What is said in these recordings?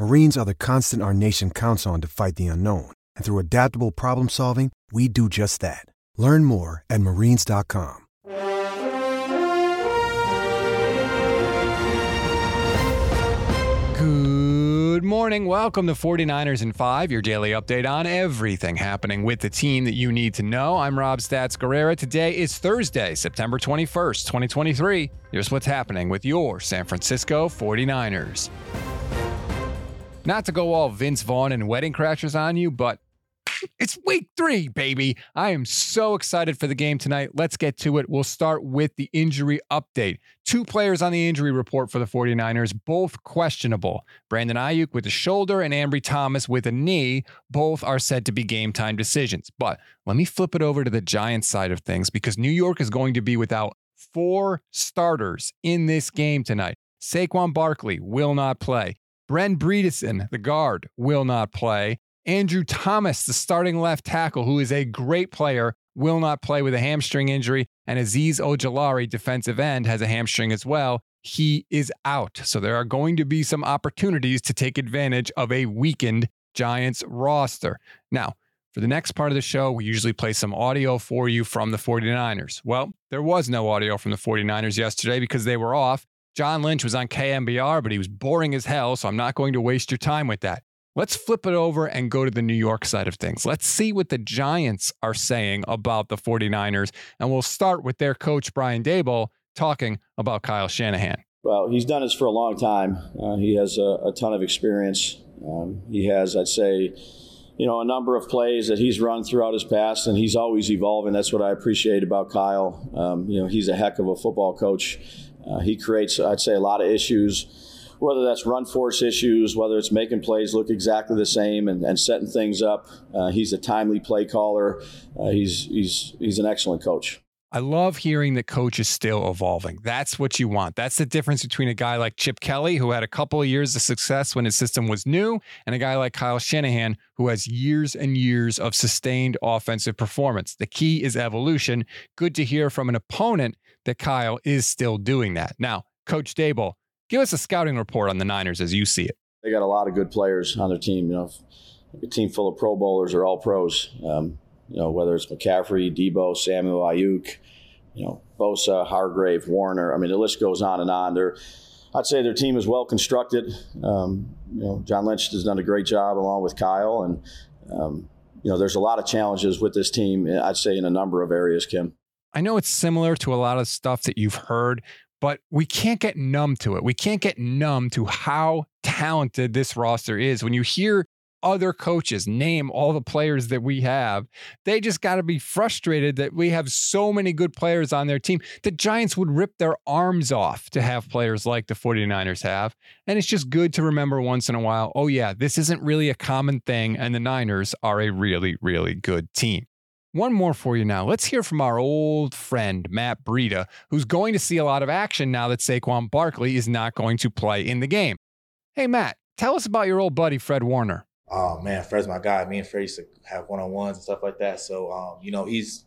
Marines are the constant our nation counts on to fight the unknown. And through adaptable problem solving, we do just that. Learn more at marines.com. Good morning. Welcome to 49ers in 5, your daily update on everything happening with the team that you need to know. I'm Rob Stats Guerrera. Today is Thursday, September 21st, 2023. Here's what's happening with your San Francisco 49ers. Not to go all Vince Vaughn and Wedding Crashers on you, but it's week three, baby. I am so excited for the game tonight. Let's get to it. We'll start with the injury update. Two players on the injury report for the 49ers, both questionable. Brandon Aiyuk with a shoulder and Ambry Thomas with a knee. Both are said to be game time decisions. But let me flip it over to the Giants side of things because New York is going to be without four starters in this game tonight. Saquon Barkley will not play. Brent Bredeson, the guard, will not play. Andrew Thomas, the starting left tackle, who is a great player, will not play with a hamstring injury. And Azeez Ojulari, defensive end, has a hamstring as well. He is out. So there are going to be some opportunities to take advantage of a weakened Giants roster. Now, for the next part of the show, we usually play some audio for you from the 49ers. Well, there was no audio from the 49ers yesterday because they were off. John Lynch was on KNBR, but he was boring as hell, so I'm not going to waste your time with that. Let's flip it over and go to the New York side of things. Let's see what the Giants are saying about the 49ers. And we'll start with their coach, Brian Daboll, talking about Kyle Shanahan. Well, he's done this for a long time. Uh, he has a, a, ton of experience. Um, he has, I'd say, you know, a number of plays that he's run throughout his past, and he's always evolving. That's what I appreciate about Kyle. Um, you know, he's a heck of a football coach. Uh, he creates, I'd say, a lot of issues whether that's run force issues, whether it's making plays look exactly the same and, and setting things up. Uh, he's a timely play caller. Uh, he's he's he's an excellent coach. I love hearing that coach is still evolving. That's what you want. That's the difference between a guy like Chip Kelly, who had a couple of years of success when his system was new, and a guy like Kyle Shanahan, who has years and years of sustained offensive performance. The key is evolution. Good to hear from an opponent that Kyle is still doing that. Now, Coach Daboll, Give us a scouting report on the Niners as you see it. They got a lot of good players on their team. You know, a team full of Pro Bowlers or all pros. Um, you know, whether it's McCaffrey, Deebo, Samuel Aiyuk, you know, Bosa, Hargrave, Warner. I mean, the list goes on and on. They're, I'd say their team is well constructed. Um, you know, John Lynch has done a great job along with Kyle, and um, you know, there's a lot of challenges with this team. I'd say in a number of areas, Kim. I know it's similar to a lot of stuff that you've heard but we can't get numb to it. We can't get numb to how talented this roster is. When you hear other coaches name all the players that we have, they just got to be frustrated that we have so many good players on their team. The Giants would rip their arms off to have players like the 49ers have. And it's just good to remember once in a while oh, yeah, this isn't really a common thing. And the Niners are a really, really good team. One more for you now. Let's hear from our old friend, Matt Breida, who's going to see a lot of action now that Saquon Barkley is not going to play in the game. Hey, Matt, tell us about your old buddy, Fred Warner. Oh, man, Fred's my guy. Me and Fred used to have one on ones and stuff like that. So, um, you know, he's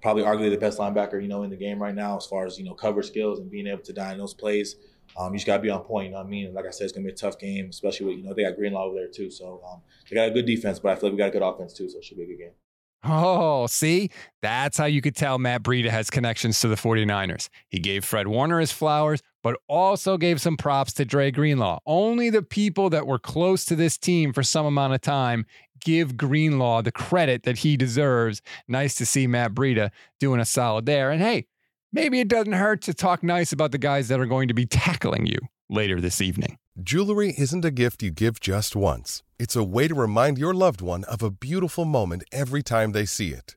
probably arguably the best linebacker, you know, in the game right now as far as, you know, cover skills and being able to diagnose plays. Um, you just got to be on point. You know what I mean? like I said, it's going to be a tough game, especially with, you know, they got Greenlaw over there too. So um, they got a good defense, but I feel like we got a good offense too. So it should be a good game. Oh, see? That's how you could tell Matt Breida has connections to the 49ers. He gave Fred Warner his flowers, but also gave some props to Dre Greenlaw. Only the people that were close to this team for some amount of time give Greenlaw the credit that he deserves. Nice to see Matt Breida doing a solid there. And hey, maybe it doesn't hurt to talk nice about the guys that are going to be tackling you later this evening. Jewelry isn't a gift you give just once, it's a way to remind your loved one of a beautiful moment every time they see it.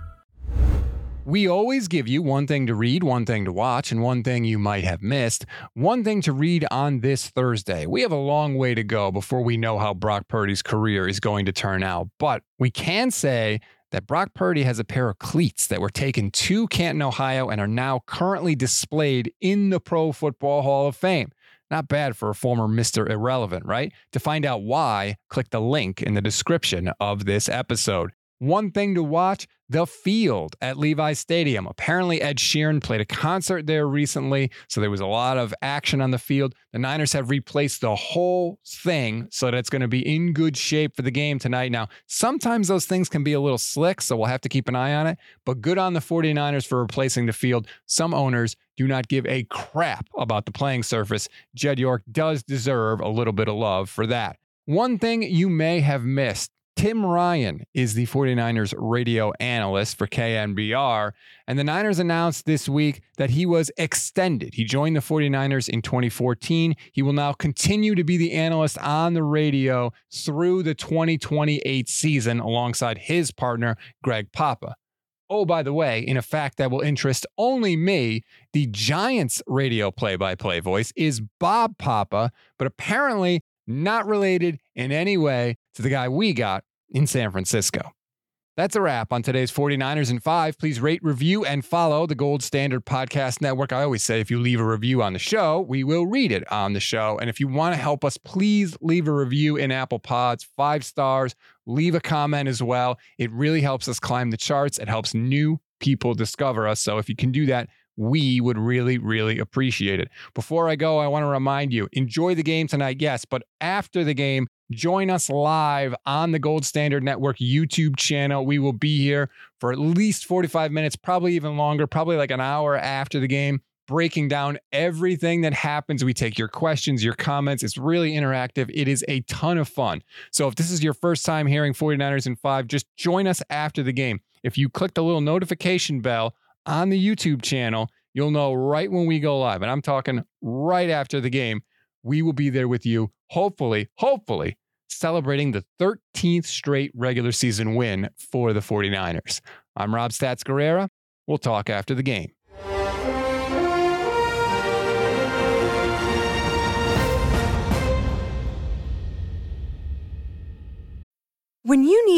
We always give you one thing to read, one thing to watch, and one thing you might have missed. One thing to read on this Thursday. We have a long way to go before we know how Brock Purdy's career is going to turn out, but we can say that Brock Purdy has a pair of cleats that were taken to Canton, Ohio, and are now currently displayed in the Pro Football Hall of Fame. Not bad for a former Mr. Irrelevant, right? To find out why, click the link in the description of this episode. One thing to watch the field at Levi Stadium. Apparently, Ed Sheeran played a concert there recently, so there was a lot of action on the field. The Niners have replaced the whole thing so that it's going to be in good shape for the game tonight. Now, sometimes those things can be a little slick, so we'll have to keep an eye on it, but good on the 49ers for replacing the field. Some owners do not give a crap about the playing surface. Jed York does deserve a little bit of love for that. One thing you may have missed Tim Ryan is the 49ers radio analyst for KNBR. And the Niners announced this week that he was extended. He joined the 49ers in 2014. He will now continue to be the analyst on the radio through the 2028 season alongside his partner, Greg Papa. Oh, by the way, in a fact that will interest only me, the Giants radio play by play voice is Bob Papa, but apparently not related in any way to the guy we got in San Francisco. That's a wrap on today's 49ers and 5. Please rate, review, and follow the Gold Standard Podcast Network. I always say if you leave a review on the show, we will read it on the show. And if you want to help us, please leave a review in Apple Pods, five stars, leave a comment as well. It really helps us climb the charts. It helps new people discover us. So if you can do that, we would really, really appreciate it. Before I go, I want to remind you enjoy the game tonight, yes, but after the game, join us live on the Gold Standard Network YouTube channel. We will be here for at least 45 minutes, probably even longer, probably like an hour after the game, breaking down everything that happens. We take your questions, your comments. It's really interactive. It is a ton of fun. So if this is your first time hearing 49ers in 5, just join us after the game. If you click the little notification bell on the YouTube channel, you'll know right when we go live. And I'm talking right after the game. We will be there with you, hopefully, hopefully celebrating the 13th straight regular season win for the 49ers. I'm Rob Stats Guerrera. We'll talk after the game.